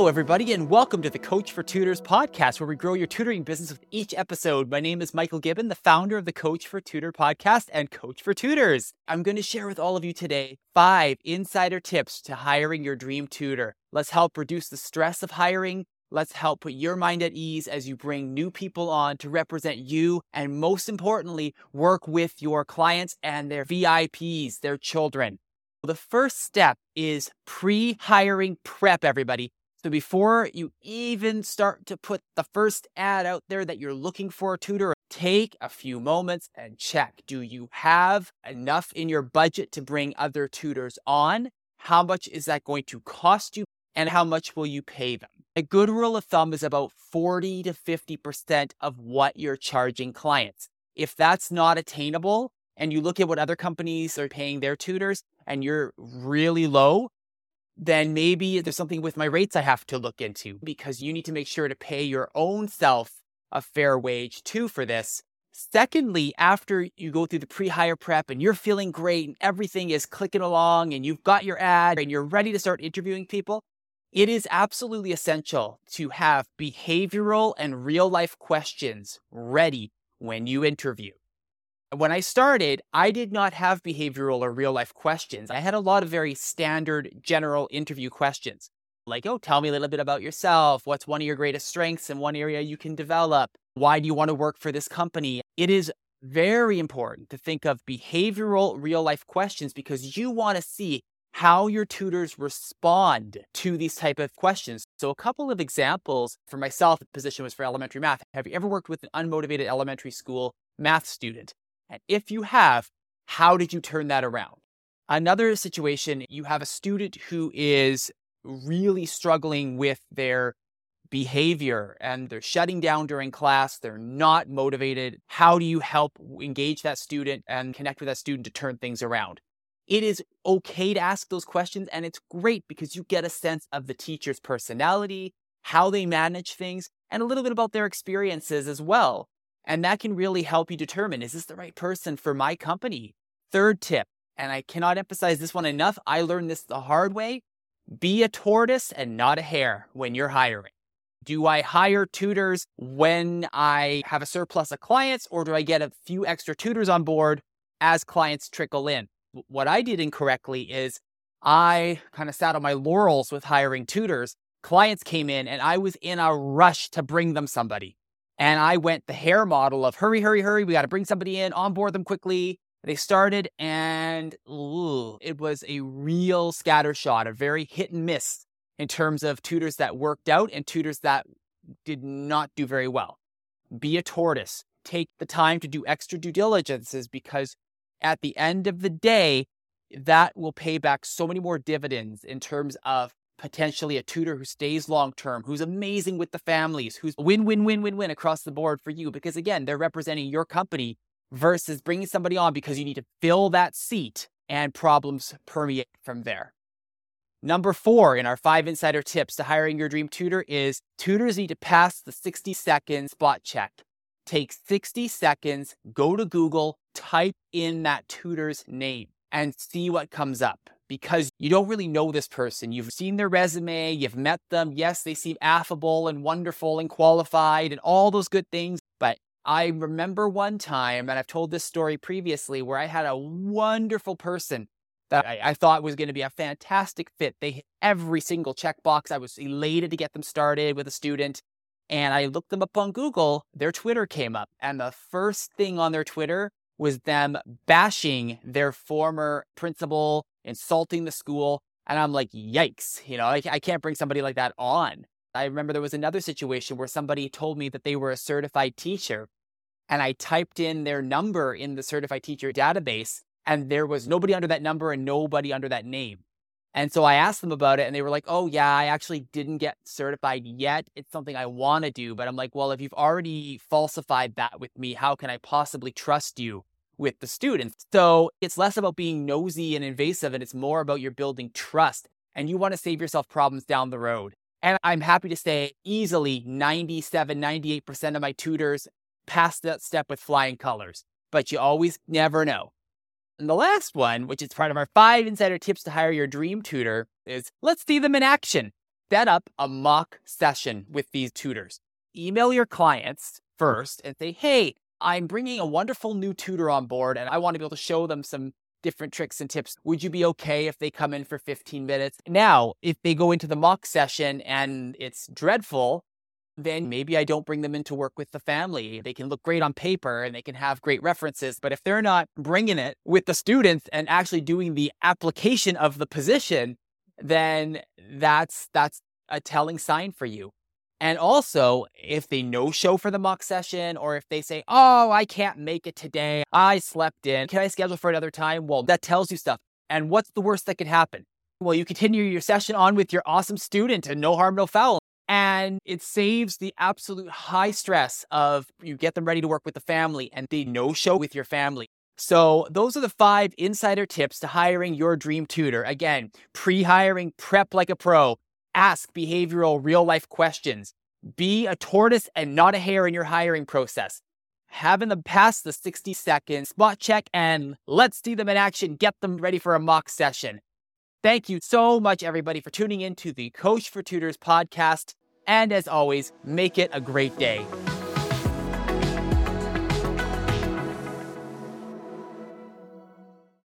Hello, everybody, and welcome to the Coach for Tutors podcast, where we grow your tutoring business with each episode. My name is Michael Gibbon, the founder of the Coach for Tutor podcast and Coach for Tutors. I'm going to share with all of you today five insider tips to hiring your dream tutor. Let's help reduce the stress of hiring. Let's help put your mind at ease as you bring new people on to represent you. And most importantly, work with your clients and their VIPs, their children. The first step is pre hiring prep, everybody. So before you even start to put the first ad out there that you're looking for a tutor, take a few moments and check. Do you have enough in your budget to bring other tutors on? How much is that going to cost you? And how much will you pay them? A good rule of thumb is about 40 to 50% of what you're charging clients. If that's not attainable, and you look at what other companies are paying their tutors and you're really low, then maybe there's something with my rates I have to look into because you need to make sure to pay your own self a fair wage too for this. Secondly, after you go through the pre hire prep and you're feeling great and everything is clicking along and you've got your ad and you're ready to start interviewing people, it is absolutely essential to have behavioral and real life questions ready when you interview. When I started, I did not have behavioral or real life questions. I had a lot of very standard general interview questions. Like, oh, tell me a little bit about yourself. What's one of your greatest strengths and one area you can develop? Why do you want to work for this company? It is very important to think of behavioral real life questions because you want to see how your tutors respond to these type of questions. So a couple of examples for myself, the position was for elementary math. Have you ever worked with an unmotivated elementary school math student? And if you have, how did you turn that around? Another situation, you have a student who is really struggling with their behavior and they're shutting down during class, they're not motivated. How do you help engage that student and connect with that student to turn things around? It is okay to ask those questions, and it's great because you get a sense of the teacher's personality, how they manage things, and a little bit about their experiences as well. And that can really help you determine is this the right person for my company? Third tip, and I cannot emphasize this one enough. I learned this the hard way be a tortoise and not a hare when you're hiring. Do I hire tutors when I have a surplus of clients, or do I get a few extra tutors on board as clients trickle in? What I did incorrectly is I kind of sat on my laurels with hiring tutors. Clients came in, and I was in a rush to bring them somebody. And I went the hare model of hurry, hurry, hurry. We got to bring somebody in, onboard them quickly. They started, and ooh, it was a real scatter shot, a very hit and miss in terms of tutors that worked out and tutors that did not do very well. Be a tortoise. Take the time to do extra due diligences because at the end of the day, that will pay back so many more dividends in terms of potentially a tutor who stays long term, who's amazing with the families, who's win, win, win, win, win across the board for you. Because again, they're representing your company versus bringing somebody on because you need to fill that seat and problems permeate from there. Number four in our five insider tips to hiring your dream tutor is tutors need to pass the 60 second spot check. Take 60 seconds, go to Google, type in that tutor's name and see what comes up because you don't really know this person. You've seen their resume, you've met them. Yes, they seem affable and wonderful and qualified and all those good things. But I remember one time, and I've told this story previously, where I had a wonderful person that I, I thought was going to be a fantastic fit. They hit every single checkbox. I was elated to get them started with a student. And I looked them up on Google. Their Twitter came up. And the first thing on their Twitter was them bashing their former principal, insulting the school. And I'm like, yikes, you know, I, I can't bring somebody like that on. I remember there was another situation where somebody told me that they were a certified teacher. And I typed in their number in the certified teacher database, and there was nobody under that number and nobody under that name. And so I asked them about it, and they were like, oh, yeah, I actually didn't get certified yet. It's something I want to do. But I'm like, well, if you've already falsified that with me, how can I possibly trust you with the students. So it's less about being nosy and invasive, and it's more about you're building trust and you want to save yourself problems down the road. And I'm happy to say easily 97, 98% of my tutors pass that step with flying colors, but you always never know. And the last one, which is part of our five insider tips to hire your dream tutor, is let's see them in action. Set up a mock session with these tutors. Email your clients first and say, hey, I'm bringing a wonderful new tutor on board and I want to be able to show them some different tricks and tips. Would you be okay if they come in for 15 minutes? Now, if they go into the mock session and it's dreadful, then maybe I don't bring them in to work with the family. They can look great on paper and they can have great references. But if they're not bringing it with the students and actually doing the application of the position, then that's that's a telling sign for you. And also, if they no show for the mock session, or if they say, Oh, I can't make it today, I slept in, can I schedule for another time? Well, that tells you stuff. And what's the worst that could happen? Well, you continue your session on with your awesome student and no harm, no foul. And it saves the absolute high stress of you get them ready to work with the family and they no show with your family. So, those are the five insider tips to hiring your dream tutor. Again, pre hiring, prep like a pro, ask behavioral, real life questions, be a tortoise and not a hare in your hiring process. Having them pass the 60 second spot check and let's see them in action, get them ready for a mock session. Thank you so much, everybody, for tuning in to the Coach for Tutors podcast. And as always, make it a great day.